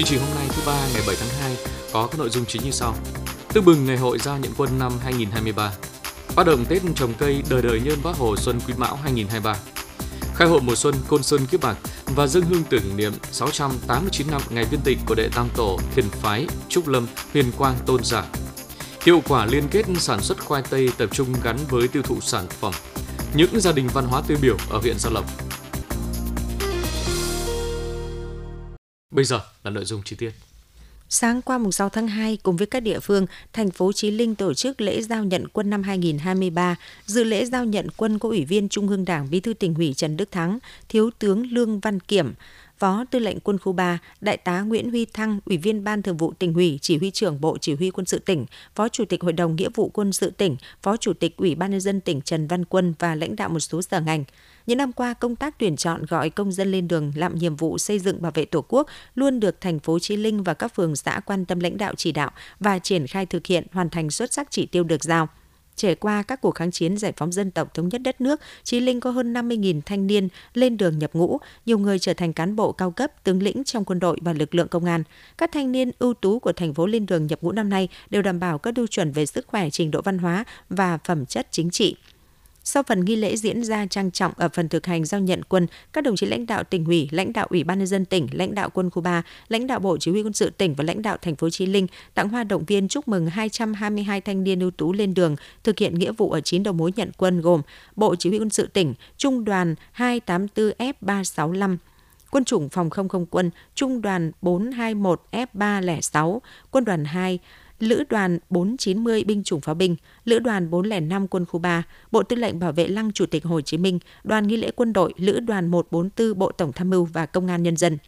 Chương trình hôm nay thứ ba, ngày 7 tháng 2 có các nội dung chính như sau. Tương bừng ngày hội giao nhận quân năm 2023. Phát động Tết trồng cây đời đời nhân Bác Hồ Xuân Quý Mão 2023. Khai hội mùa xuân Côn Sơn Kiếp Bạc và dân hương tưởng niệm 689 năm ngày viên tịch của đệ tam tổ thiền phái Trúc Lâm Huyền Quang Tôn Giả. Hiệu quả liên kết sản xuất khoai tây tập trung gắn với tiêu thụ sản phẩm. Những gia đình văn hóa tiêu biểu ở huyện Gia Lộc. Bây giờ là nội dung chi tiết. Sáng qua mùng 6 tháng 2, cùng với các địa phương, thành phố Chí Linh tổ chức lễ giao nhận quân năm 2023. Dự lễ giao nhận quân có Ủy viên Trung ương Đảng Bí thư tỉnh ủy Trần Đức Thắng, Thiếu tướng Lương Văn Kiểm, Phó Tư lệnh Quân khu 3, Đại tá Nguyễn Huy Thăng, Ủy viên Ban Thường vụ tỉnh ủy, Chỉ huy trưởng Bộ Chỉ huy Quân sự tỉnh, Phó Chủ tịch Hội đồng Nghĩa vụ Quân sự tỉnh, Phó Chủ tịch Ủy ban nhân dân tỉnh Trần Văn Quân và lãnh đạo một số sở ngành. Những năm qua, công tác tuyển chọn gọi công dân lên đường làm nhiệm vụ xây dựng bảo vệ Tổ quốc luôn được thành phố Chí Linh và các phường xã quan tâm lãnh đạo chỉ đạo và triển khai thực hiện hoàn thành xuất sắc chỉ tiêu được giao. Trải qua các cuộc kháng chiến giải phóng dân tộc thống nhất đất nước, Chí Linh có hơn 50.000 thanh niên lên đường nhập ngũ, nhiều người trở thành cán bộ cao cấp, tướng lĩnh trong quân đội và lực lượng công an. Các thanh niên ưu tú của thành phố lên đường nhập ngũ năm nay đều đảm bảo các tiêu chuẩn về sức khỏe, trình độ văn hóa và phẩm chất chính trị. Sau phần nghi lễ diễn ra trang trọng ở phần thực hành giao nhận quân, các đồng chí lãnh đạo tỉnh ủy, lãnh đạo ủy ban nhân dân tỉnh, lãnh đạo quân khu 3, lãnh đạo bộ chỉ huy quân sự tỉnh và lãnh đạo thành phố Chí Linh tặng hoa động viên chúc mừng 222 thanh niên ưu tú lên đường thực hiện nghĩa vụ ở 9 đầu mối nhận quân gồm Bộ Chỉ huy quân sự tỉnh, Trung đoàn 284F365, Quân chủng phòng không không quân, Trung đoàn 421F306, Quân đoàn 2, Lữ đoàn 490 binh chủng pháo binh, Lữ đoàn 405 quân khu 3, Bộ Tư lệnh Bảo vệ Lăng Chủ tịch Hồ Chí Minh, Đoàn nghi lễ quân đội, Lữ đoàn 144 Bộ Tổng tham mưu và Công an nhân dân.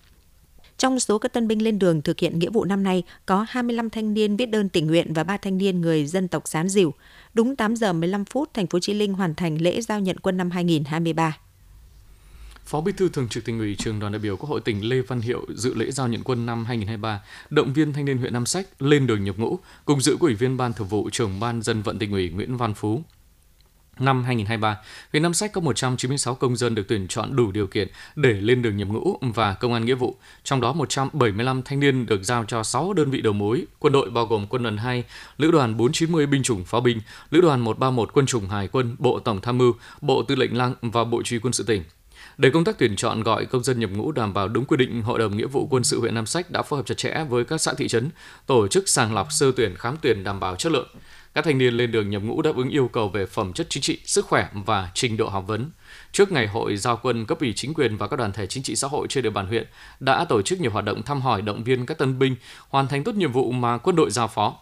Trong số các tân binh lên đường thực hiện nghĩa vụ năm nay, có 25 thanh niên viết đơn tình nguyện và 3 thanh niên người dân tộc Sán Dìu. Đúng 8 giờ 15 phút, thành phố Chí Linh hoàn thành lễ giao nhận quân năm 2023. Phó Bí thư Thường trực Tỉnh ủy, Trường đoàn đại biểu Quốc hội tỉnh Lê Văn Hiệu dự lễ giao nhận quân năm 2023, động viên thanh niên huyện Nam Sách lên đường nhập ngũ, cùng dự của Ủy viên Ban Thường vụ, Trưởng Ban Dân vận Tỉnh ủy Nguyễn Văn Phú. Năm 2023, huyện Nam Sách có 196 công dân được tuyển chọn đủ điều kiện để lên đường nhập ngũ và công an nghĩa vụ. Trong đó 175 thanh niên được giao cho 6 đơn vị đầu mối, quân đội bao gồm quân đoàn 2, lữ đoàn 490 binh chủng pháo binh, lữ đoàn 131 quân chủng hải quân, Bộ Tổng tham mưu, Bộ Tư lệnh Lăng và Bộ Chỉ huy quân sự tỉnh. Để công tác tuyển chọn gọi công dân nhập ngũ đảm bảo đúng quy định, Hội đồng Nghĩa vụ Quân sự huyện Nam Sách đã phối hợp chặt chẽ với các xã thị trấn, tổ chức sàng lọc sơ tuyển khám tuyển đảm bảo chất lượng. Các thanh niên lên đường nhập ngũ đáp ứng yêu cầu về phẩm chất chính trị, sức khỏe và trình độ học vấn. Trước ngày hội giao quân, cấp ủy chính quyền và các đoàn thể chính trị xã hội trên địa bàn huyện đã tổ chức nhiều hoạt động thăm hỏi động viên các tân binh hoàn thành tốt nhiệm vụ mà quân đội giao phó.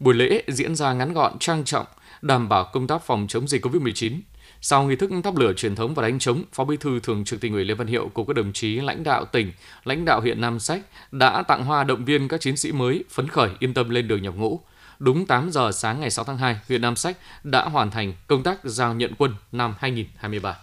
Buổi lễ diễn ra ngắn gọn, trang trọng, đảm bảo công tác phòng chống dịch COVID-19. Sau nghi thức thắp lửa truyền thống và đánh trống, Phó Bí thư Thường trực Tỉnh ủy Lê Văn Hiệu cùng các đồng chí lãnh đạo tỉnh, lãnh đạo huyện Nam Sách đã tặng hoa động viên các chiến sĩ mới phấn khởi yên tâm lên đường nhập ngũ. Đúng 8 giờ sáng ngày 6 tháng 2, huyện Nam Sách đã hoàn thành công tác giao nhận quân năm 2023.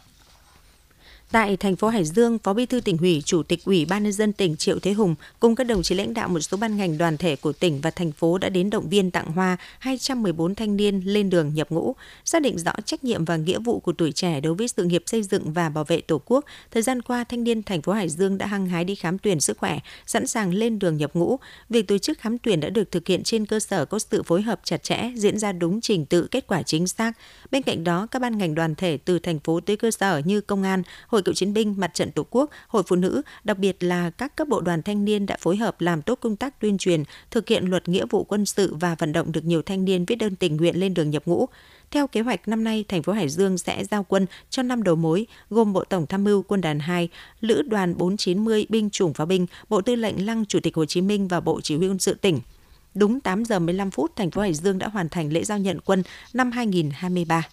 Tại thành phố Hải Dương, Phó Bí thư tỉnh ủy, Chủ tịch Ủy ban nhân dân tỉnh Triệu Thế Hùng cùng các đồng chí lãnh đạo một số ban ngành đoàn thể của tỉnh và thành phố đã đến động viên tặng hoa 214 thanh niên lên đường nhập ngũ, xác định rõ trách nhiệm và nghĩa vụ của tuổi trẻ đối với sự nghiệp xây dựng và bảo vệ Tổ quốc. Thời gian qua, thanh niên thành phố Hải Dương đã hăng hái đi khám tuyển sức khỏe, sẵn sàng lên đường nhập ngũ. Việc tổ chức khám tuyển đã được thực hiện trên cơ sở có sự phối hợp chặt chẽ, diễn ra đúng trình tự, kết quả chính xác. Bên cạnh đó, các ban ngành đoàn thể từ thành phố tới cơ sở như công an, Hội cựu chiến binh, Mặt trận Tổ quốc, Hội Phụ nữ, đặc biệt là các cấp bộ đoàn thanh niên đã phối hợp làm tốt công tác tuyên truyền, thực hiện luật nghĩa vụ quân sự và vận động được nhiều thanh niên viết đơn tình nguyện lên đường nhập ngũ. Theo kế hoạch năm nay, thành phố Hải Dương sẽ giao quân cho năm đầu mối gồm Bộ Tổng tham mưu Quân đoàn 2, Lữ đoàn 490 binh chủng pháo binh, Bộ Tư lệnh Lăng Chủ tịch Hồ Chí Minh và Bộ Chỉ huy quân sự tỉnh. Đúng 8 giờ 15 phút, thành phố Hải Dương đã hoàn thành lễ giao nhận quân năm 2023.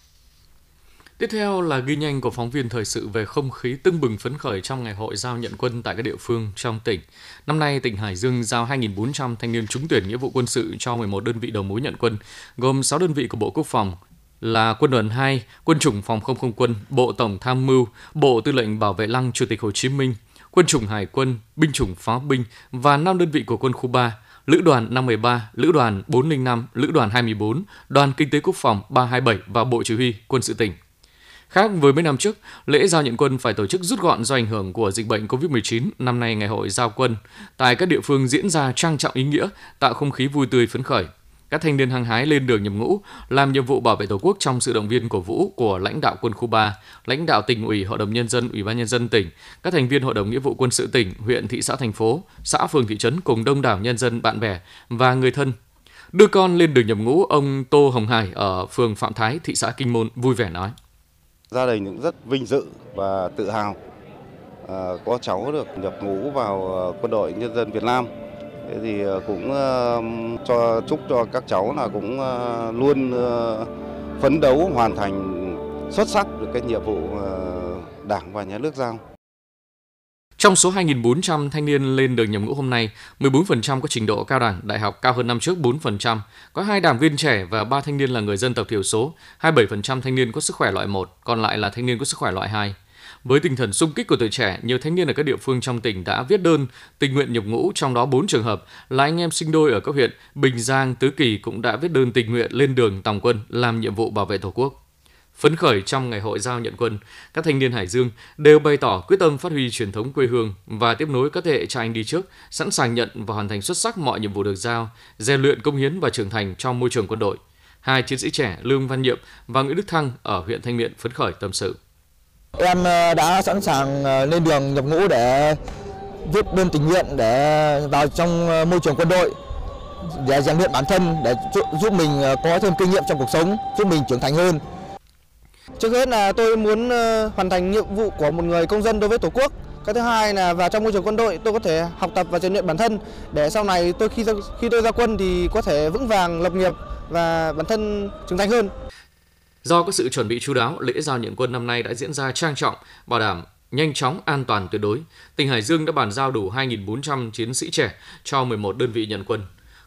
Tiếp theo là ghi nhanh của phóng viên thời sự về không khí tưng bừng phấn khởi trong ngày hội giao nhận quân tại các địa phương trong tỉnh. Năm nay, tỉnh Hải Dương giao 2.400 thanh niên trúng tuyển nghĩa vụ quân sự cho 11 đơn vị đầu mối nhận quân, gồm 6 đơn vị của Bộ Quốc phòng, là Quân đoàn 2, Quân chủng Phòng không không quân, Bộ Tổng tham mưu, Bộ Tư lệnh Bảo vệ Lăng Chủ tịch Hồ Chí Minh, Quân chủng Hải quân, Binh chủng Pháo binh và 5 đơn vị của Quân khu 3, Lữ đoàn 513, Lữ đoàn 405, Lữ đoàn 24, Đoàn Kinh tế Quốc phòng 327 và Bộ Chỉ huy Quân sự tỉnh. Khác với mấy năm trước, lễ giao nhận quân phải tổ chức rút gọn do ảnh hưởng của dịch bệnh COVID-19. Năm nay ngày hội giao quân tại các địa phương diễn ra trang trọng ý nghĩa, tạo không khí vui tươi phấn khởi. Các thanh niên hăng hái lên đường nhập ngũ, làm nhiệm vụ bảo vệ Tổ quốc trong sự động viên cổ vũ của lãnh đạo quân khu 3, lãnh đạo tỉnh ủy, hội đồng nhân dân, ủy ban nhân dân tỉnh, các thành viên hội đồng nghĩa vụ quân sự tỉnh, huyện, thị xã, thành phố, xã, phường, thị trấn cùng đông đảo nhân dân, bạn bè và người thân Đưa con lên đường nhập ngũ, ông Tô Hồng Hải ở phường Phạm Thái, thị xã Kinh Môn vui vẻ nói. Gia đình cũng rất vinh dự và tự hào à, có cháu được nhập ngũ vào à, quân đội nhân dân Việt Nam. Thế thì à, cũng cho, chúc cho các cháu là cũng luôn phấn đấu hoàn thành xuất sắc được cái nhiệm vụ Đảng và Nhà nước giao. Trong số 2.400 thanh niên lên đường nhập ngũ hôm nay, 14% có trình độ cao đẳng, đại học cao hơn năm trước 4%, có hai đảng viên trẻ và 3 thanh niên là người dân tộc thiểu số, 27% thanh niên có sức khỏe loại 1, còn lại là thanh niên có sức khỏe loại 2. Với tinh thần sung kích của tuổi trẻ, nhiều thanh niên ở các địa phương trong tỉnh đã viết đơn tình nguyện nhập ngũ, trong đó 4 trường hợp là anh em sinh đôi ở các huyện Bình Giang, Tứ Kỳ cũng đã viết đơn tình nguyện lên đường tòng quân làm nhiệm vụ bảo vệ Tổ quốc. Phấn khởi trong ngày hội giao nhận quân, các thanh niên Hải Dương đều bày tỏ quyết tâm phát huy truyền thống quê hương và tiếp nối các thế hệ cha anh đi trước, sẵn sàng nhận và hoàn thành xuất sắc mọi nhiệm vụ được giao, rèn luyện công hiến và trưởng thành trong môi trường quân đội. Hai chiến sĩ trẻ Lương Văn Nhiệm và Nguyễn Đức Thăng ở huyện Thanh Miện phấn khởi tâm sự. Em ờ, đã sẵn sàng ờ, lên đường nhập ngũ để viết đơn tình nguyện để vào trong ờ, môi trường quân đội để rèn luyện bản thân để giúp mình có thêm kinh nghiệm trong cuộc sống, giúp mình trưởng thành hơn. Trước hết là tôi muốn ờ, hoàn thành nhiệm vụ của một người công dân đối với Tổ quốc. Cái thứ hai là vào trong môi trường quân đội tôi có thể học tập và rèn luyện bản thân để sau này tôi khi khi tôi ra quân thì có thể vững vàng lập nghiệp và bản thân trưởng thành hơn. Do có sự chuẩn bị chú đáo, lễ giao nhận quân năm nay đã diễn ra trang trọng, bảo đảm nhanh chóng, an toàn tuyệt đối. Tỉnh Hải Dương đã bàn giao đủ 2.400 chiến sĩ trẻ cho 11 đơn vị nhận quân.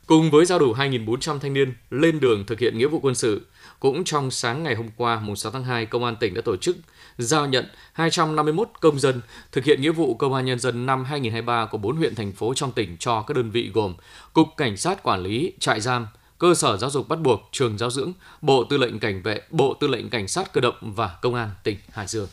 Cùng với giao đủ 2.400 thanh niên lên đường thực hiện nghĩa vụ quân sự, cũng trong sáng ngày hôm qua, mùng 6 tháng 2, Công an tỉnh đã tổ chức giao nhận 251 công dân thực hiện nghĩa vụ Công an Nhân dân năm 2023 của 4 huyện, thành phố trong tỉnh cho các đơn vị gồm Cục Cảnh sát Quản lý, Trại giam, Cơ sở giáo dục bắt buộc, trường giáo dưỡng, Bộ Tư lệnh Cảnh vệ, Bộ Tư lệnh Cảnh sát cơ động và Công an tỉnh Hải Dương.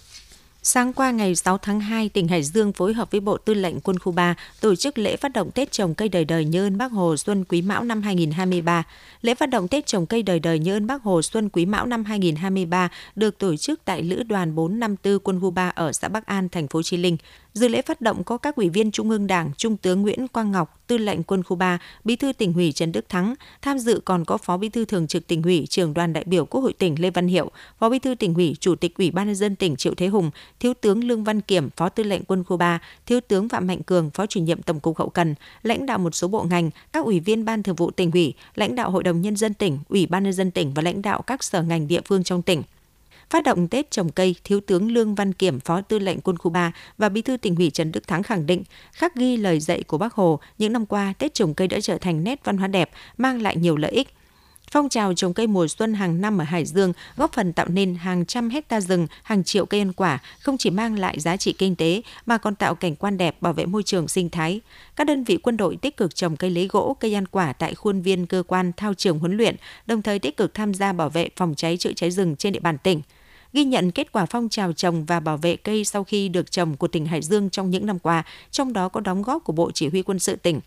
Sáng qua ngày 6 tháng 2, tỉnh Hải Dương phối hợp với Bộ Tư lệnh Quân khu 3 tổ chức lễ phát động Tết trồng cây đời đời nhớ ơn Bác Hồ Xuân Quý Mão năm 2023. Lễ phát động Tết trồng cây đời đời nhớ ơn Bác Hồ Xuân Quý Mão năm 2023 được tổ chức tại Lữ đoàn 454 Quân khu 3 ở xã Bắc An, thành phố Chí Linh. Dự lễ phát động có các ủy viên Trung ương Đảng, Trung tướng Nguyễn Quang Ngọc, Tư lệnh Quân khu 3, Bí thư tỉnh ủy Trần Đức Thắng. Tham dự còn có Phó Bí thư Thường trực tỉnh ủy, Trưởng đoàn đại biểu Quốc hội tỉnh Lê Văn Hiệu, Phó Bí thư tỉnh ủy, Chủ tịch Ủy ban nhân dân tỉnh Triệu Thế Hùng, Thiếu tướng Lương Văn Kiểm, Phó Tư lệnh Quân khu 3, Thiếu tướng Phạm Mạnh Cường, Phó chủ nhiệm Tổng cục Hậu cần, lãnh đạo một số bộ ngành, các ủy viên Ban Thường vụ tỉnh ủy, lãnh đạo Hội đồng nhân dân tỉnh, Ủy ban nhân dân tỉnh và lãnh đạo các sở ngành địa phương trong tỉnh. Phát động Tết trồng cây, Thiếu tướng Lương Văn Kiểm, Phó Tư lệnh Quân khu 3 và Bí thư tỉnh ủy Trần Đức Thắng khẳng định, khắc ghi lời dạy của Bác Hồ, những năm qua Tết trồng cây đã trở thành nét văn hóa đẹp, mang lại nhiều lợi ích. Phong trào trồng cây mùa xuân hàng năm ở Hải Dương góp phần tạo nên hàng trăm hecta rừng, hàng triệu cây ăn quả, không chỉ mang lại giá trị kinh tế mà còn tạo cảnh quan đẹp bảo vệ môi trường sinh thái. Các đơn vị quân đội tích cực trồng cây lấy gỗ, cây ăn quả tại khuôn viên cơ quan thao trường huấn luyện, đồng thời tích cực tham gia bảo vệ phòng cháy chữa cháy rừng trên địa bàn tỉnh ghi nhận kết quả phong trào trồng và bảo vệ cây sau khi được trồng của tỉnh Hải Dương trong những năm qua, trong đó có đóng góp của Bộ Chỉ huy quân sự tỉnh.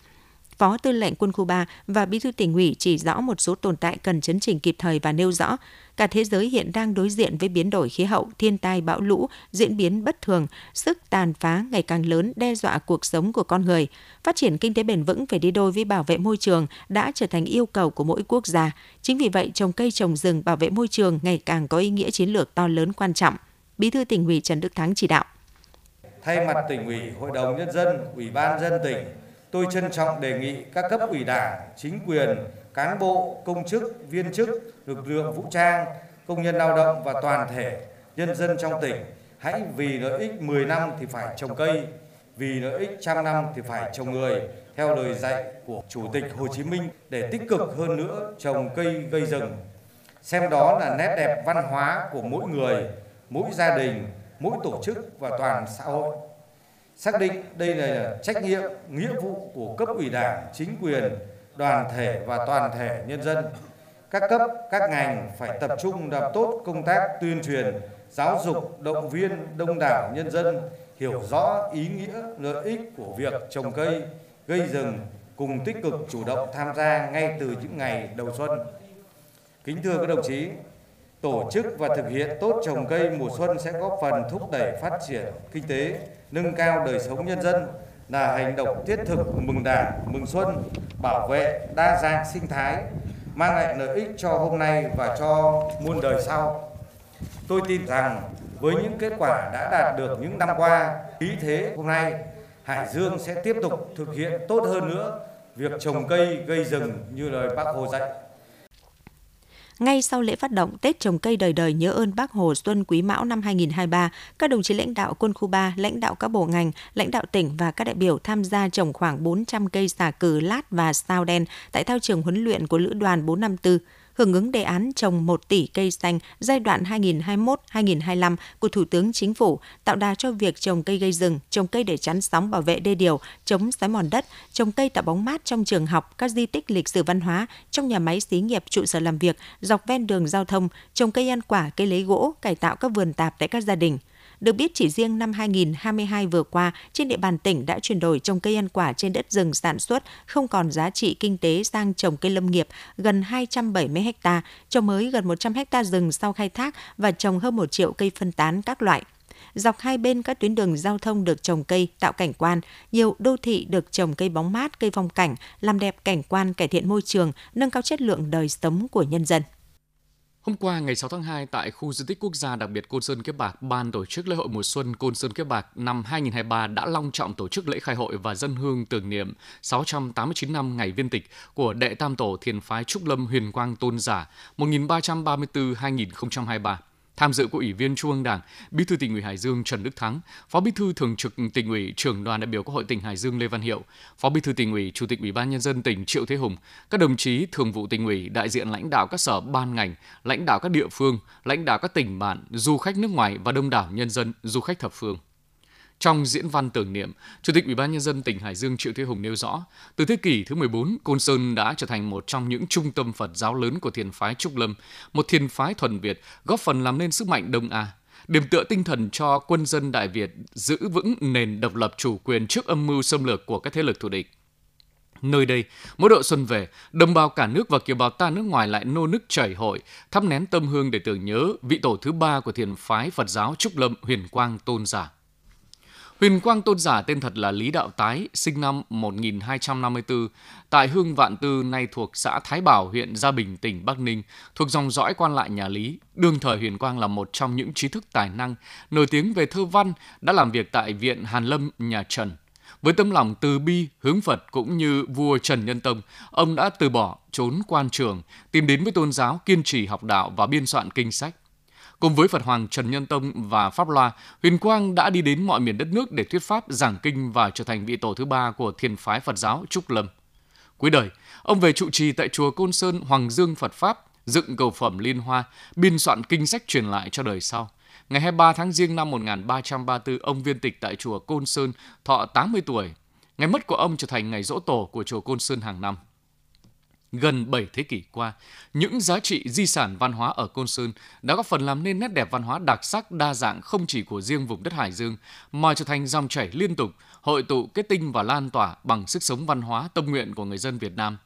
Phó Tư lệnh Quân khu 3 và Bí thư tỉnh ủy chỉ rõ một số tồn tại cần chấn chỉnh kịp thời và nêu rõ cả thế giới hiện đang đối diện với biến đổi khí hậu, thiên tai bão lũ diễn biến bất thường, sức tàn phá ngày càng lớn đe dọa cuộc sống của con người. Phát triển kinh tế bền vững phải đi đôi với bảo vệ môi trường đã trở thành yêu cầu của mỗi quốc gia. Chính vì vậy, trồng cây trồng rừng bảo vệ môi trường ngày càng có ý nghĩa chiến lược to lớn quan trọng. Bí thư tỉnh ủy Trần Đức Thắng chỉ đạo. Thay mặt tỉnh ủy, Hội đồng nhân dân, Ủy ban dân tỉnh tôi trân trọng đề nghị các cấp ủy đảng, chính quyền, cán bộ, công chức, viên chức, lực lượng vũ trang, công nhân lao động và toàn thể nhân dân trong tỉnh hãy vì lợi ích 10 năm thì phải trồng cây, vì lợi ích trăm năm thì phải trồng người theo lời dạy của Chủ tịch Hồ Chí Minh để tích cực hơn nữa trồng cây gây rừng. Xem đó là nét đẹp văn hóa của mỗi người, mỗi gia đình, mỗi tổ chức và toàn xã hội xác định đây là trách nhiệm, nghĩa vụ của cấp ủy đảng, chính quyền, đoàn thể và toàn thể nhân dân. Các cấp, các ngành phải tập trung làm tốt công tác tuyên truyền, giáo dục, động viên đông đảo nhân dân hiểu rõ ý nghĩa, lợi ích của việc trồng cây, gây rừng cùng tích cực chủ động tham gia ngay từ những ngày đầu xuân. Kính thưa các đồng chí, tổ chức và thực hiện tốt trồng cây mùa xuân sẽ góp phần thúc đẩy phát triển kinh tế, nâng cao đời sống nhân dân là hành động thiết thực mừng đảng, mừng xuân, bảo vệ đa dạng sinh thái, mang lại lợi ích cho hôm nay và cho muôn đời sau. Tôi tin rằng với những kết quả đã đạt được những năm qua, ý thế hôm nay, Hải Dương sẽ tiếp tục thực hiện tốt hơn nữa việc trồng cây gây rừng như lời Bác Hồ dạy. Ngay sau lễ phát động Tết trồng cây đời đời nhớ ơn Bác Hồ Xuân Quý Mão năm 2023, các đồng chí lãnh đạo quân khu 3, lãnh đạo các bộ ngành, lãnh đạo tỉnh và các đại biểu tham gia trồng khoảng 400 cây xà cừ lát và sao đen tại thao trường huấn luyện của Lữ đoàn 454 hưởng ứng đề án trồng 1 tỷ cây xanh giai đoạn 2021-2025 của Thủ tướng Chính phủ, tạo đà cho việc trồng cây gây rừng, trồng cây để chắn sóng bảo vệ đê điều, chống xói mòn đất, trồng cây tạo bóng mát trong trường học, các di tích lịch sử văn hóa, trong nhà máy xí nghiệp trụ sở làm việc, dọc ven đường giao thông, trồng cây ăn quả, cây lấy gỗ, cải tạo các vườn tạp tại các gia đình – được biết chỉ riêng năm 2022 vừa qua, trên địa bàn tỉnh đã chuyển đổi trồng cây ăn quả trên đất rừng sản xuất không còn giá trị kinh tế sang trồng cây lâm nghiệp gần 270 ha, trồng mới gần 100 ha rừng sau khai thác và trồng hơn 1 triệu cây phân tán các loại. Dọc hai bên các tuyến đường giao thông được trồng cây tạo cảnh quan, nhiều đô thị được trồng cây bóng mát, cây phong cảnh, làm đẹp cảnh quan, cải thiện môi trường, nâng cao chất lượng đời sống của nhân dân. Hôm qua, ngày 6 tháng 2, tại khu di tích quốc gia đặc biệt Côn Sơn Kiếp Bạc, Ban tổ chức lễ hội mùa xuân Côn Sơn Kiếp Bạc năm 2023 đã long trọng tổ chức lễ khai hội và dân hương tưởng niệm 689 năm ngày viên tịch của Đệ Tam Tổ Thiền Phái Trúc Lâm Huyền Quang Tôn Giả 1334-2023. Tham dự của Ủy viên Trung ương Đảng, Bí thư tỉnh ủy Hải Dương Trần Đức Thắng, Phó Bí thư Thường trực tỉnh ủy, trưởng đoàn đại biểu Quốc hội tỉnh Hải Dương Lê Văn Hiệu, Phó Bí thư tỉnh ủy, Chủ tịch Ủy ban nhân dân tỉnh Triệu Thế Hùng, các đồng chí thường vụ tỉnh ủy, đại diện lãnh đạo các sở ban ngành, lãnh đạo các địa phương, lãnh đạo các tỉnh bạn, du khách nước ngoài và đông đảo nhân dân, du khách thập phương. Trong diễn văn tưởng niệm, Chủ tịch Ủy ban nhân dân tỉnh Hải Dương Triệu Thế Hùng nêu rõ, từ thế kỷ thứ 14, Côn Sơn đã trở thành một trong những trung tâm Phật giáo lớn của thiền phái Trúc Lâm, một thiền phái thuần Việt, góp phần làm nên sức mạnh Đông A, điểm tựa tinh thần cho quân dân Đại Việt giữ vững nền độc lập chủ quyền trước âm mưu xâm lược của các thế lực thù địch. Nơi đây, mỗi độ xuân về, đồng bào cả nước và kiều bào ta nước ngoài lại nô nức chảy hội, thắp nén tâm hương để tưởng nhớ vị tổ thứ ba của thiền phái Phật giáo Trúc Lâm Huyền Quang Tôn Giả. Huyền Quang Tôn giả tên thật là Lý Đạo Tái, sinh năm 1254, tại Hương Vạn Tư nay thuộc xã Thái Bảo, huyện Gia Bình, tỉnh Bắc Ninh, thuộc dòng dõi quan lại nhà Lý. Đương thời Huyền Quang là một trong những trí thức tài năng, nổi tiếng về thơ văn, đã làm việc tại Viện Hàn Lâm, nhà Trần. Với tấm lòng từ bi, hướng Phật cũng như vua Trần Nhân Tông, ông đã từ bỏ, trốn quan trường, tìm đến với tôn giáo, kiên trì học đạo và biên soạn kinh sách. Cùng với Phật Hoàng Trần Nhân Tông và Pháp Loa, Huyền Quang đã đi đến mọi miền đất nước để thuyết pháp, giảng kinh và trở thành vị tổ thứ ba của thiền phái Phật giáo Trúc Lâm. Cuối đời, ông về trụ trì tại chùa Côn Sơn Hoàng Dương Phật Pháp, dựng cầu phẩm liên hoa, biên soạn kinh sách truyền lại cho đời sau. Ngày 23 tháng Giêng năm 1334, ông viên tịch tại chùa Côn Sơn, thọ 80 tuổi. Ngày mất của ông trở thành ngày dỗ tổ của chùa Côn Sơn hàng năm. Gần 7 thế kỷ qua, những giá trị di sản văn hóa ở Côn Sơn đã góp phần làm nên nét đẹp văn hóa đặc sắc đa dạng không chỉ của riêng vùng đất Hải Dương, mà trở thành dòng chảy liên tục, hội tụ kết tinh và lan tỏa bằng sức sống văn hóa tâm nguyện của người dân Việt Nam.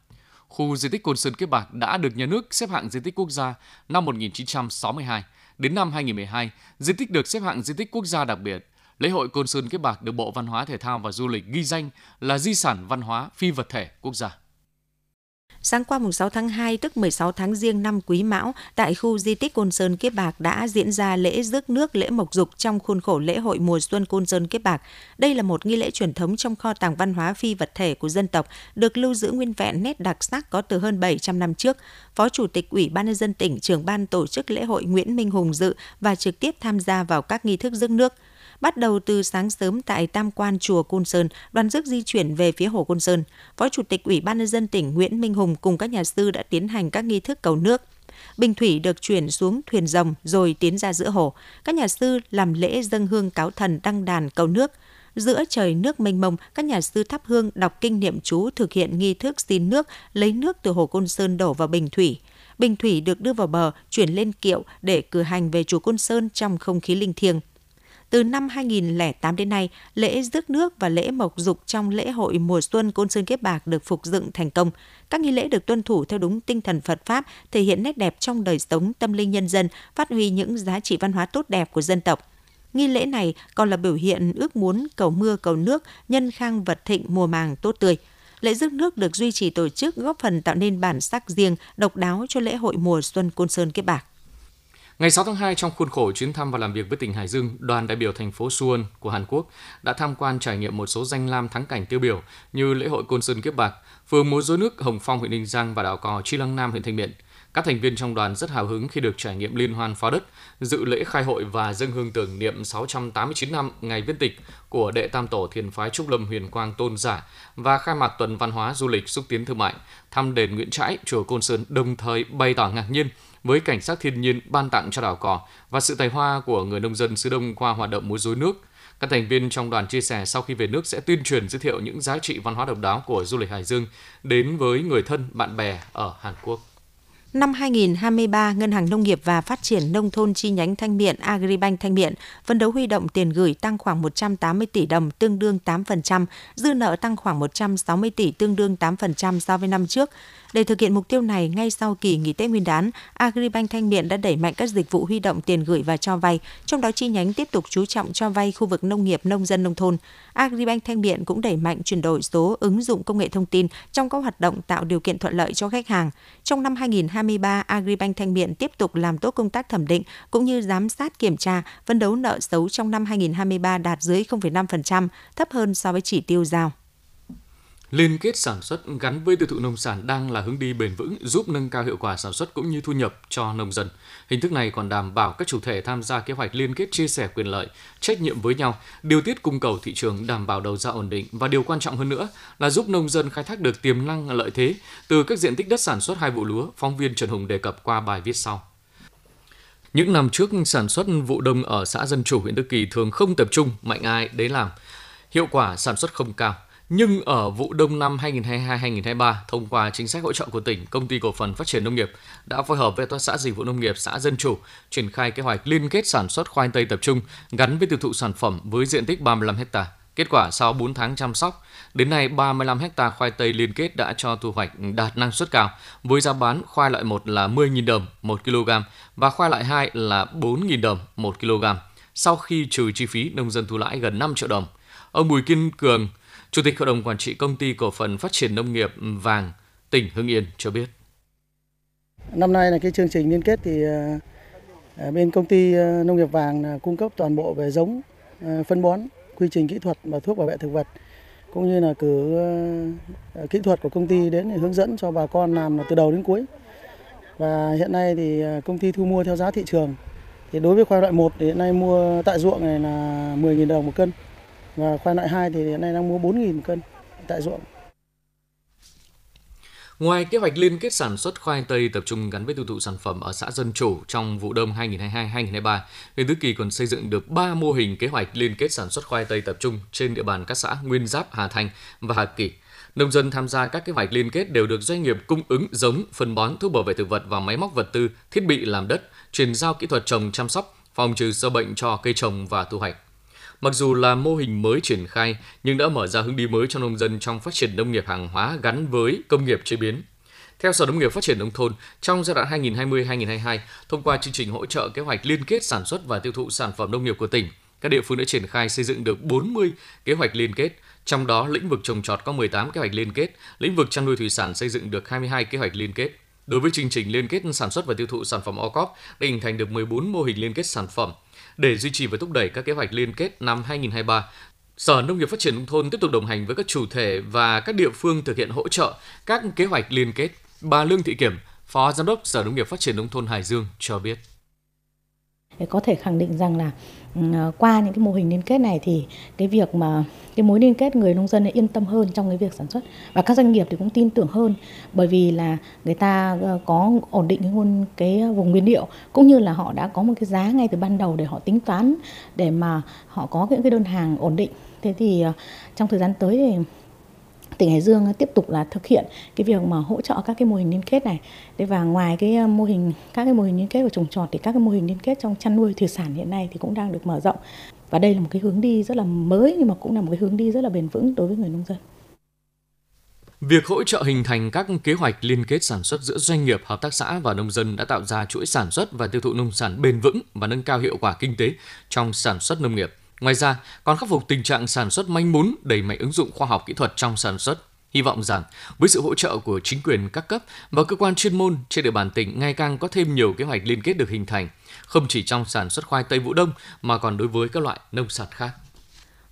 Khu di tích Côn Sơn Kiếp Bạc đã được nhà nước xếp hạng di tích quốc gia năm 1962. Đến năm 2012, di tích được xếp hạng di tích quốc gia đặc biệt. Lễ hội Côn Sơn Kiếp Bạc được Bộ Văn hóa Thể thao và Du lịch ghi danh là di sản văn hóa phi vật thể quốc gia. Sáng qua mùng 6 tháng 2 tức 16 tháng Giêng năm Quý Mão, tại khu di tích Côn Sơn Kiếp Bạc đã diễn ra lễ rước nước lễ mộc dục trong khuôn khổ lễ hội mùa xuân Côn Sơn Kiếp Bạc. Đây là một nghi lễ truyền thống trong kho tàng văn hóa phi vật thể của dân tộc, được lưu giữ nguyên vẹn nét đặc sắc có từ hơn 700 năm trước. Phó Chủ tịch Ủy ban nhân dân tỉnh, trưởng ban tổ chức lễ hội Nguyễn Minh Hùng dự và trực tiếp tham gia vào các nghi thức rước nước. Bắt đầu từ sáng sớm tại Tam Quan chùa Côn Sơn, đoàn rước di chuyển về phía hồ Côn Sơn. Phó Chủ tịch Ủy ban nhân dân tỉnh Nguyễn Minh Hùng cùng các nhà sư đã tiến hành các nghi thức cầu nước. Bình thủy được chuyển xuống thuyền rồng rồi tiến ra giữa hồ. Các nhà sư làm lễ dâng hương cáo thần đăng đàn cầu nước. Giữa trời nước mênh mông, các nhà sư thắp hương đọc kinh niệm chú thực hiện nghi thức xin nước, lấy nước từ hồ Côn Sơn đổ vào bình thủy. bình thủy được đưa vào bờ, chuyển lên kiệu để cử hành về chùa Côn Sơn trong không khí linh thiêng. Từ năm 2008 đến nay, lễ rước nước và lễ mộc dục trong lễ hội mùa xuân Côn Sơn Kiếp Bạc được phục dựng thành công. Các nghi lễ được tuân thủ theo đúng tinh thần Phật Pháp, thể hiện nét đẹp trong đời sống tâm linh nhân dân, phát huy những giá trị văn hóa tốt đẹp của dân tộc. Nghi lễ này còn là biểu hiện ước muốn cầu mưa cầu nước, nhân khang vật thịnh mùa màng tốt tươi. Lễ rước nước được duy trì tổ chức góp phần tạo nên bản sắc riêng, độc đáo cho lễ hội mùa xuân Côn Sơn Kiếp Bạc. Ngày 6 tháng 2, trong khuôn khổ chuyến thăm và làm việc với tỉnh Hải Dương, đoàn đại biểu thành phố Suwon của Hàn Quốc đã tham quan trải nghiệm một số danh lam thắng cảnh tiêu biểu như lễ hội Côn Sơn Kiếp Bạc, phường múa rối nước Hồng Phong huyện Ninh Giang và đảo cò Chi Lăng Nam huyện Thanh Miện. Các thành viên trong đoàn rất hào hứng khi được trải nghiệm liên hoan pháo đất, dự lễ khai hội và dâng hương tưởng niệm 689 năm ngày viên tịch của đệ tam tổ thiền phái Trúc Lâm Huyền Quang Tôn Giả và khai mạc tuần văn hóa du lịch xúc tiến thương mại, thăm đền Nguyễn Trãi, chùa Côn Sơn, đồng thời bày tỏ ngạc nhiên với cảnh sắc thiên nhiên ban tặng cho đảo cỏ và sự tài hoa của người nông dân xứ Đông qua hoạt động múa rối nước. Các thành viên trong đoàn chia sẻ sau khi về nước sẽ tuyên truyền giới thiệu những giá trị văn hóa độc đáo của du lịch Hải Dương đến với người thân, bạn bè ở Hàn Quốc. Năm 2023, Ngân hàng Nông nghiệp và Phát triển Nông thôn chi nhánh Thanh Miện Agribank Thanh Miện phấn đấu huy động tiền gửi tăng khoảng 180 tỷ đồng tương đương 8%, dư nợ tăng khoảng 160 tỷ tương đương 8% so với năm trước. Để thực hiện mục tiêu này, ngay sau kỳ nghỉ Tết Nguyên đán, Agribank Thanh Miện đã đẩy mạnh các dịch vụ huy động tiền gửi và cho vay, trong đó chi nhánh tiếp tục chú trọng cho vay khu vực nông nghiệp, nông dân, nông thôn. Agribank Thanh Miện cũng đẩy mạnh chuyển đổi số ứng dụng công nghệ thông tin trong các hoạt động tạo điều kiện thuận lợi cho khách hàng. Trong năm 2023, Agribank Thanh Miện tiếp tục làm tốt công tác thẩm định cũng như giám sát kiểm tra, phấn đấu nợ xấu trong năm 2023 đạt dưới 0,5%, thấp hơn so với chỉ tiêu giao. Liên kết sản xuất gắn với tiêu thụ nông sản đang là hướng đi bền vững giúp nâng cao hiệu quả sản xuất cũng như thu nhập cho nông dân. Hình thức này còn đảm bảo các chủ thể tham gia kế hoạch liên kết chia sẻ quyền lợi, trách nhiệm với nhau, điều tiết cung cầu thị trường đảm bảo đầu ra ổn định và điều quan trọng hơn nữa là giúp nông dân khai thác được tiềm năng lợi thế từ các diện tích đất sản xuất hai vụ lúa, phóng viên Trần Hùng đề cập qua bài viết sau. Những năm trước, sản xuất vụ đông ở xã Dân Chủ, huyện Đức Kỳ thường không tập trung, mạnh ai đấy làm. Hiệu quả sản xuất không cao – nhưng ở vụ đông năm 2022-2023, thông qua chính sách hỗ trợ của tỉnh, công ty cổ phần phát triển nông nghiệp đã phối hợp với Hợp tác xã Dịch vụ Nông nghiệp xã Dân Chủ triển khai kế hoạch liên kết sản xuất khoai tây tập trung gắn với tiêu thụ sản phẩm với diện tích 35 ha. Kết quả sau 4 tháng chăm sóc, đến nay 35 ha khoai tây liên kết đã cho thu hoạch đạt năng suất cao, với giá bán khoai loại 1 là 10.000 đồng 1 kg và khoai loại 2 là 4.000 đồng 1 kg. Sau khi trừ chi phí, nông dân thu lãi gần 5 triệu đồng. Ông Bùi Kiên Cường, Chủ tịch Hội đồng Quản trị Công ty Cổ phần Phát triển Nông nghiệp Vàng, tỉnh Hưng Yên cho biết. Năm nay là cái chương trình liên kết thì ờ, ờ, bên công ty ờ, nông nghiệp vàng cung cấp toàn bộ về giống, phân bón, quy trình kỹ thuật và thuốc bảo vệ thực vật cũng như là cử kỹ thuật của công ty đến để hướng dẫn cho bà con làm từ đầu đến cuối. Và hiện nay thì công ty thu mua theo giá thị trường. Thì đối với khoai loại 1 thì hiện nay mua tại ruộng này là 10.000 đồng một cân. Và khoai loại 2 thì hiện nay đang mua 4.000 cân tại ruộng. Ngoài kế hoạch liên kết sản xuất khoai tây tập trung gắn với tiêu thụ sản phẩm ở xã Dân Chủ trong vụ đông 2022-2023, huyện Tứ Kỳ còn xây dựng được 3 mô hình kế hoạch liên kết sản xuất khoai tây tập trung trên địa bàn các xã Nguyên Giáp, Hà Thành và Hà Kỳ. Nông dân tham gia các kế hoạch liên kết đều được doanh nghiệp cung ứng giống, phân bón, thuốc bảo vệ thực vật và máy móc vật tư, thiết bị làm đất, chuyển giao kỹ thuật trồng chăm sóc, phòng trừ sâu bệnh cho cây trồng và thu hoạch. Mặc dù là mô hình mới triển khai nhưng đã mở ra hướng đi mới cho nông dân trong phát triển nông nghiệp hàng hóa gắn với công nghiệp chế biến. Theo Sở Nông nghiệp Phát triển Nông thôn, trong giai đoạn 2020-2022, thông qua chương trình hỗ trợ kế hoạch liên kết sản xuất và tiêu thụ sản phẩm nông nghiệp của tỉnh, các địa phương đã triển khai xây dựng được 40 kế hoạch liên kết, trong đó lĩnh vực trồng trọt có 18 kế hoạch liên kết, lĩnh vực chăn nuôi thủy sản xây dựng được 22 kế hoạch liên kết. Đối với chương trình liên kết sản xuất và tiêu thụ sản phẩm OCOP đã hình thành được 14 mô hình liên kết sản phẩm, để duy trì và thúc đẩy các kế hoạch liên kết năm 2023, Sở Nông nghiệp Phát triển Nông thôn tiếp tục đồng hành với các chủ thể và các địa phương thực hiện hỗ trợ các kế hoạch liên kết. Bà Lương Thị Kiểm, Phó Giám đốc Sở Nông nghiệp Phát triển Nông thôn Hải Dương cho biết. Có thể khẳng định rằng là ừ, à, qua những cái mô hình liên kết này thì cái việc mà cái mối liên kết người nông dân yên tâm hơn trong cái việc sản xuất. Và các doanh nghiệp thì cũng tin tưởng hơn, bởi vì là người ta ờ, có ổn định cái nguồn, cái vùng nguyên liệu, cũng như là họ đã có một cái giá ngay từ ban đầu để họ tính toán, để mà họ có những cái đơn hàng ổn định. Thế thì ờ, trong thời gian tới thì tỉnh Hải Dương tiếp tục là thực hiện cái việc mà hỗ trợ các cái mô hình liên kết này. Thế và ngoài cái mô hình các cái mô hình liên kết của trồng trọt thì các cái mô hình liên kết trong chăn nuôi thủy sản hiện nay thì cũng đang được mở rộng. Và đây là một cái hướng đi rất là mới nhưng mà cũng là một cái hướng đi rất là bền vững đối với người nông dân. Việc hỗ trợ hình thành các kế hoạch liên kết sản xuất giữa doanh nghiệp, hợp tác xã và nông dân đã tạo ra chuỗi sản xuất và tiêu thụ nông sản bền vững và nâng cao hiệu quả kinh tế trong sản xuất nông nghiệp. Ngoài ra, còn khắc phục tình trạng sản xuất manh mún, đẩy mạnh ứng dụng khoa học kỹ thuật trong sản xuất. Hy vọng rằng với sự hỗ trợ của chính quyền các cấp và cơ quan chuyên môn trên địa bàn tỉnh ngày càng có thêm nhiều kế hoạch liên kết được hình thành, không chỉ trong sản xuất khoai tây vụ đông mà còn đối với các loại nông sản khác.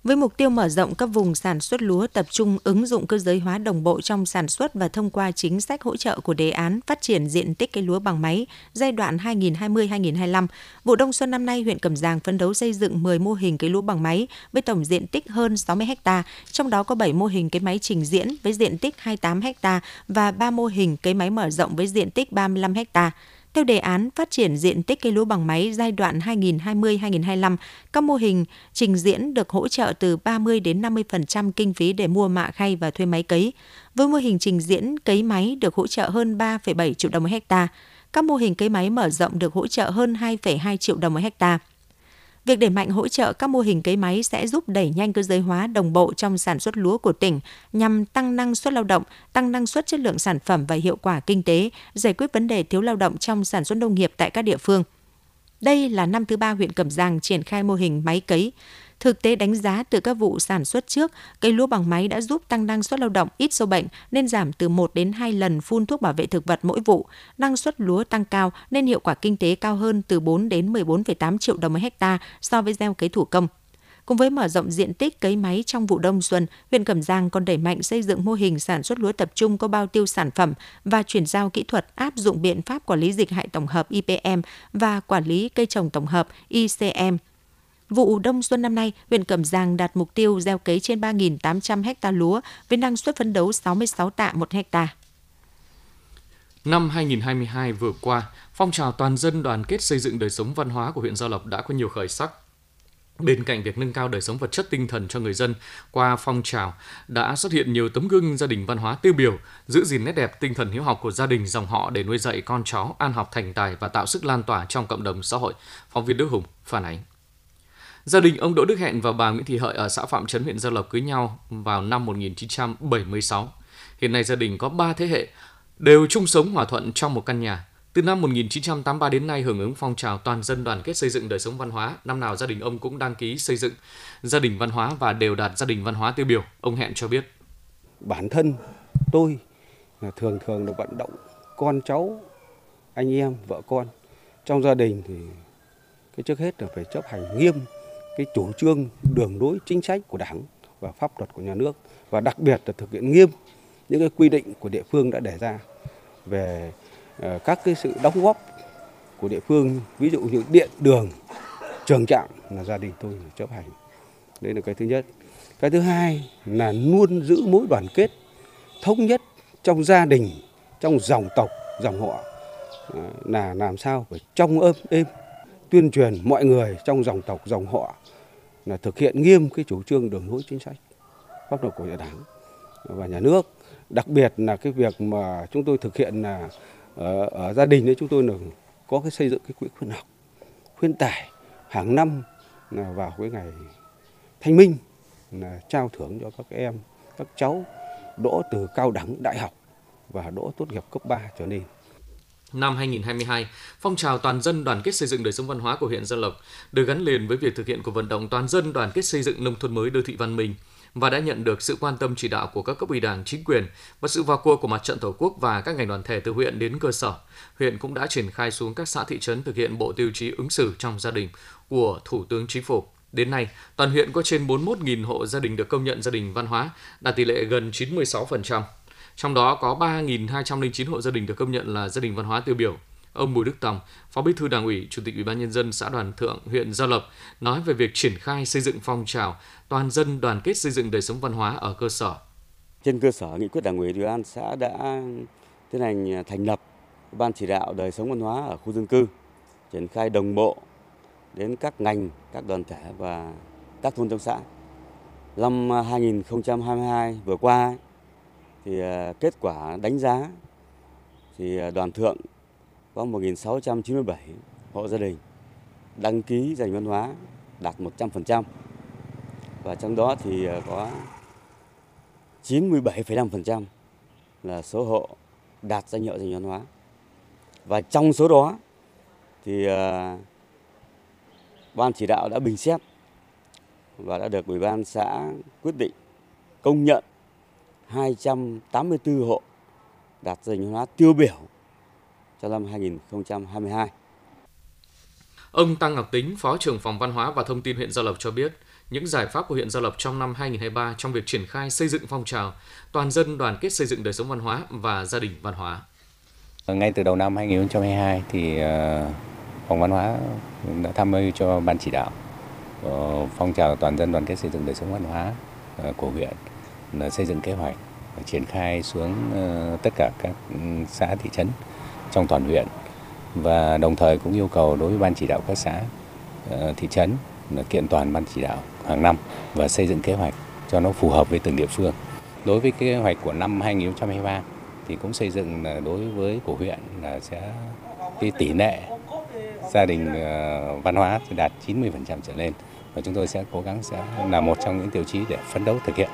Với mục tiêu mở rộng các vùng sản xuất lúa tập trung ứng dụng cơ giới hóa đồng bộ trong sản xuất và thông qua chính sách hỗ trợ của đề án phát triển diện tích cây lúa bằng máy giai đoạn 2020-2025, vụ đông xuân năm nay huyện Cẩm Giàng phấn đấu xây dựng 10 mô hình cây lúa bằng máy với tổng diện tích hơn 60 ha, trong đó có 7 mô hình cây máy trình diễn với diện tích 28 ha và 3 mô hình cây máy mở rộng với diện tích 35 ha. Theo đề án phát triển diện tích cây lúa bằng máy giai đoạn 2020-2025, các mô hình trình diễn được hỗ trợ từ 30 đến 50% kinh phí để mua mạ khay và thuê máy cấy. Với mô hình trình diễn cấy máy được hỗ trợ hơn 3,7 triệu đồng một hecta. Các mô hình cấy máy mở rộng được hỗ trợ hơn 2,2 triệu đồng một hecta. Việc đẩy mạnh hỗ trợ các mô hình cấy máy sẽ giúp đẩy nhanh cơ giới hóa đồng bộ trong sản xuất lúa của tỉnh nhằm tăng năng suất lao động, tăng năng suất chất lượng sản phẩm và hiệu quả kinh tế, giải quyết vấn đề thiếu lao động trong sản xuất nông nghiệp tại các địa phương. Đây là năm thứ ba huyện Cẩm Giang triển khai mô hình máy cấy. Thực tế đánh giá từ các vụ sản xuất trước, cây lúa bằng máy đã giúp tăng năng suất lao động ít sâu bệnh nên giảm từ 1 đến 2 lần phun thuốc bảo vệ thực vật mỗi vụ. Năng suất lúa tăng cao nên hiệu quả kinh tế cao hơn từ 4 đến 14,8 triệu đồng một hecta so với gieo cấy thủ công. Cùng với mở rộng diện tích cấy máy trong vụ đông xuân, huyện Cẩm Giang còn đẩy mạnh xây dựng mô hình sản xuất lúa tập trung có bao tiêu sản phẩm và chuyển giao kỹ thuật áp dụng biện pháp quản lý dịch hại tổng hợp IPM và quản lý cây trồng tổng hợp ICM Vụ đông xuân năm nay, huyện Cẩm Giang đạt mục tiêu gieo cấy trên 3.800 ha lúa với năng suất phấn đấu 66 tạ một hecta. Năm 2022 vừa qua, phong trào toàn dân đoàn kết xây dựng đời sống văn hóa của huyện Gia Lộc đã có nhiều khởi sắc. Bên cạnh việc nâng cao đời sống vật chất tinh thần cho người dân, qua phong trào đã xuất hiện nhiều tấm gương gia đình văn hóa tiêu biểu, giữ gìn nét đẹp tinh thần hiếu học của gia đình dòng họ để nuôi dạy con cháu an học thành tài và tạo sức lan tỏa trong cộng đồng xã hội. Phóng viên Đức Hùng phản ánh. Gia đình ông Đỗ Đức Hẹn và bà Nguyễn Thị Hợi ở xã Phạm Trấn huyện Gia Lộc cưới nhau vào năm 1976. Hiện nay gia đình có 3 thế hệ, đều chung sống hòa thuận trong một căn nhà. Từ năm 1983 đến nay hưởng ứng phong trào toàn dân đoàn kết xây dựng đời sống văn hóa, năm nào gia đình ông cũng đăng ký xây dựng gia đình văn hóa và đều đạt gia đình văn hóa tiêu biểu. Ông Hẹn cho biết. Bản thân tôi là thường thường được vận động con cháu, anh em, vợ con trong gia đình thì cái trước hết là phải chấp hành nghiêm cái chủ trương, đường lối, chính sách của đảng và pháp luật của nhà nước và đặc biệt là thực hiện nghiêm những cái quy định của địa phương đã đề ra về ờ, các cái sự đóng góp của địa phương, ví dụ như điện, đường, trường trạm là gia đình tôi chấp hành. Đấy là cái thứ nhất. Cái thứ hai là luôn giữ mối đoàn kết thống nhất trong gia đình, trong dòng tộc, dòng họ. Ờ, là làm sao phải trong êm êm tuyên truyền mọi người trong dòng tộc dòng họ là thực hiện nghiêm cái chủ trương đường lối chính sách pháp luật của nhà đảng và nhà nước. Đặc biệt là cái việc mà chúng tôi thực hiện là ở, ở gia đình đấy chúng tôi là có cái xây dựng cái quỹ khuyến học khuyến tài hàng năm là vào cái ngày thanh minh là trao thưởng cho các em các cháu đỗ từ cao đẳng đại học và đỗ tốt nghiệp cấp 3 trở lên. Năm 2022, phong trào toàn dân đoàn kết xây dựng đời sống văn hóa của huyện Gia Lộc được gắn liền với việc thực hiện của vận động toàn dân đoàn kết xây dựng nông thôn mới đô thị văn minh và đã nhận được sự quan tâm chỉ đạo của các cấp ủy đảng, chính quyền và sự vào cuộc của mặt trận Tổ quốc và các ngành đoàn thể từ huyện đến cơ sở. Huyện cũng đã triển khai xuống các xã thị trấn thực hiện bộ tiêu chí ứng xử trong gia đình của Thủ tướng Chính phủ. Đến nay, toàn huyện có trên 41.000 hộ gia đình được công nhận gia đình văn hóa, đạt tỷ lệ gần 96%. Trong đó có 3.209 hộ gia đình được công nhận là gia đình văn hóa tiêu biểu. Ông Bùi Đức Tòng, Phó Bí thư Đảng ủy, Chủ tịch Ủy ban nhân dân xã Đoàn Thượng, huyện Gia Lộc nói về việc triển khai xây dựng phong trào toàn dân đoàn kết xây dựng đời sống văn hóa ở cơ sở. Trên cơ sở nghị quyết Đảng ủy Ủy ban xã đã tiến hành thành lập ban chỉ đạo đời sống văn hóa ở khu dân cư, triển khai đồng bộ đến các ngành, các đoàn thể và các thôn trong xã. Năm 2022 vừa qua thì à, kết quả đánh giá thì à, đoàn thượng có 1.697 hộ gia đình đăng ký dành văn hóa đạt 100% và trong đó thì à, có 97,5% là số hộ đạt danh hiệu dành văn hóa. Và trong số đó thì ban chỉ đạo đã bình xét và đã được ủy ban xã quyết định công nhận 284 hộ đạt danh hóa tiêu biểu cho năm 2022. Ông Tăng Ngọc Tính, Phó trưởng phòng Văn hóa và Thông tin huyện Gia Lộc cho biết, những giải pháp của huyện Gia Lộc trong năm 2023 trong việc triển khai xây dựng phong trào toàn dân đoàn kết xây dựng đời sống văn hóa và gia đình văn hóa. Ngay từ đầu năm 2022 thì ờ, phòng văn hóa đã tham mưu cho ban chỉ đạo phong trào toàn dân đoàn kết xây dựng đời sống văn hóa ờ, của huyện xây dựng kế hoạch triển khai xuống ờ, tất cả các ừ, xã, thị trấn trong toàn huyện và đồng thời cũng yêu cầu đối với ban chỉ đạo các xã ờ, thị trấn là kiện toàn ban chỉ đạo hàng năm và xây dựng kế hoạch cho nó phù hợp với từng địa phương. Đối với kế hoạch của năm 2023 thì cũng xây dựng đối với của huyện là sẽ, cái tỷ lệ gia đình ờ, văn hóa đạt 90% trở lên và chúng tôi sẽ cố gắng sẽ là một trong những tiêu chí để phấn đấu thực hiện.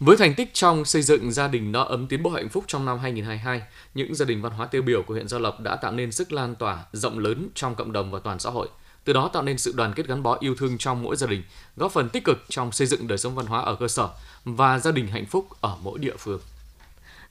Với thành tích trong xây dựng gia đình no ấm tiến bộ hạnh phúc trong năm 2022, những gia đình văn hóa tiêu biểu của huyện Gia Lộc đã tạo nên sức lan tỏa rộng lớn trong cộng đồng và toàn xã hội từ đó tạo nên sự đoàn kết gắn bó yêu thương trong mỗi gia đình, góp phần tích cực trong xây dựng đời sống văn hóa ở cơ sở và gia đình hạnh phúc ở mỗi địa phương.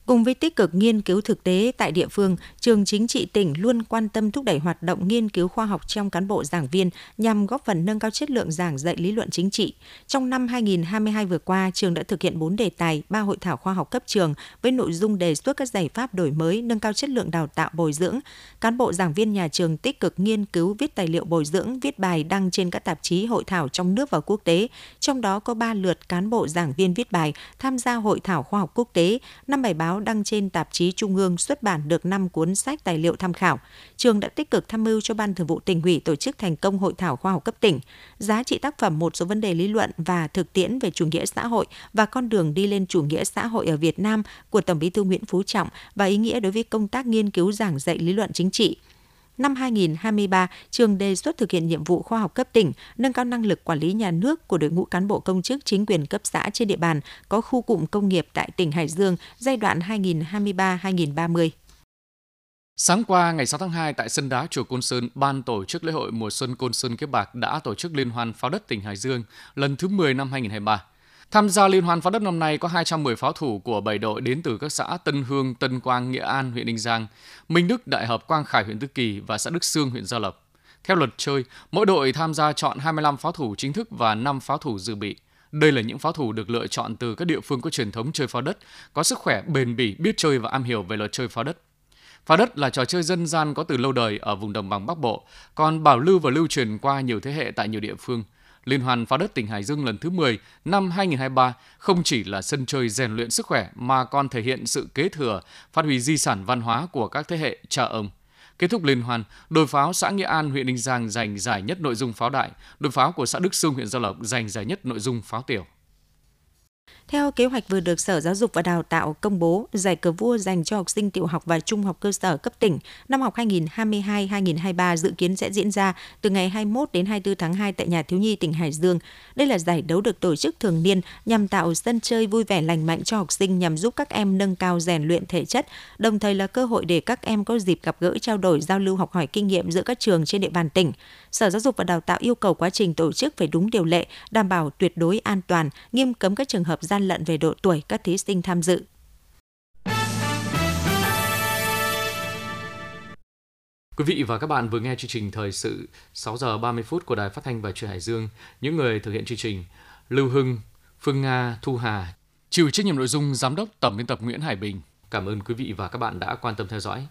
Cùng với tích cực nghiên cứu thực tế tại địa phương, trường chính trị tỉnh luôn quan tâm thúc đẩy hoạt động nghiên cứu khoa học trong cán bộ giảng viên nhằm góp phần nâng cao chất lượng giảng dạy lý luận chính trị. Trong năm 2022 vừa qua, trường đã thực hiện 4 đề tài, 3 hội thảo khoa học cấp trường với nội dung đề xuất các giải pháp đổi mới, nâng cao chất lượng đào tạo bồi dưỡng. Cán bộ giảng viên nhà trường tích cực nghiên cứu viết tài liệu bồi dưỡng, viết bài đăng trên các tạp chí hội thảo trong nước và quốc tế. Trong đó có 3 lượt cán bộ giảng viên viết bài tham gia hội thảo khoa học quốc tế, năm bài báo đăng trên tạp chí Trung ương xuất bản được 5 cuốn sách tài liệu tham khảo. Trường đã tích cực tham mưu cho Ban Thường vụ tỉnh ủy tổ chức thành công hội thảo khoa học cấp tỉnh. Giá trị tác phẩm một số vấn đề lý luận và thực tiễn về chủ nghĩa xã hội và con đường đi lên chủ nghĩa xã hội ở Việt Nam của Tổng Bí thư Nguyễn Phú Trọng và ý nghĩa đối với công tác nghiên cứu giảng dạy lý luận chính trị Năm 2023, trường đề xuất thực hiện nhiệm vụ khoa học cấp tỉnh, nâng cao năng lực quản lý nhà nước của đội ngũ cán bộ công chức chính quyền cấp xã trên địa bàn có khu cụm công nghiệp tại tỉnh Hải Dương giai đoạn 2023-2030. Sáng qua, ngày 6 tháng 2, tại sân đá chùa Côn Sơn, Ban tổ chức lễ hội mùa xuân Côn Sơn Kiếp Bạc đã tổ chức liên hoan pháo đất tỉnh Hải Dương lần thứ 10 năm 2023. Tham gia liên hoan pháo đất năm nay có 210 pháo thủ của 7 đội đến từ các xã Tân Hương, Tân Quang, Nghĩa An, huyện Ninh Giang, Minh Đức, Đại Hợp, Quang Khải, huyện Tứ Kỳ và xã Đức Sương, huyện Gia Lộc. Theo luật chơi, mỗi đội tham gia chọn 25 pháo thủ chính thức và 5 pháo thủ dự bị. Đây là những pháo thủ được lựa chọn từ các địa phương có truyền thống chơi pháo đất, có sức khỏe bền bỉ, biết chơi và am hiểu về luật chơi pháo đất. Pháo đất là trò chơi dân gian có từ lâu đời ở vùng đồng bằng Bắc Bộ, còn bảo lưu và lưu truyền qua nhiều thế hệ tại nhiều địa phương – Liên hoan pháo đất tỉnh Hải Dương lần thứ 10 năm 2023 không chỉ là sân chơi rèn luyện sức khỏe mà còn thể hiện sự kế thừa, phát huy di sản văn hóa của các thế hệ cha ông. Kết thúc liên hoan, đội pháo xã Nghĩa An, huyện Ninh Giang giành giải nhất nội dung pháo đại, đội pháo của xã Đức Sương, huyện Gia Lộc giành giải nhất nội dung pháo tiểu. Theo kế hoạch vừa được Sở Giáo dục và Đào tạo công bố, giải cờ vua dành cho học sinh tiểu học và trung học cơ sở cấp tỉnh năm học 2022-2023 dự kiến sẽ diễn ra từ ngày 21 đến 24 tháng 2 tại nhà thiếu nhi tỉnh Hải Dương. Đây là giải đấu được tổ chức thường niên nhằm tạo sân chơi vui vẻ lành mạnh cho học sinh nhằm giúp các em nâng cao rèn luyện thể chất, đồng thời là cơ hội để các em có dịp gặp gỡ trao đổi giao lưu học hỏi kinh nghiệm giữa các trường trên địa bàn tỉnh. Sở Giáo dục và Đào tạo yêu cầu quá trình tổ chức phải đúng điều lệ, đảm bảo tuyệt đối an toàn, nghiêm cấm các trường hợp gian lận về độ tuổi các thí sinh tham dự. Quý vị và các bạn vừa nghe chương trình thời sự 6 giờ 30 phút của Đài Phát thanh và Truyền Hải Dương. Những người thực hiện chương trình: Lưu Hưng, Phương Nga, Thu Hà, chịu trách nhiệm nội dung giám đốc tổng biên tập Nguyễn Hải Bình. Cảm ơn quý vị và các bạn đã quan tâm theo dõi.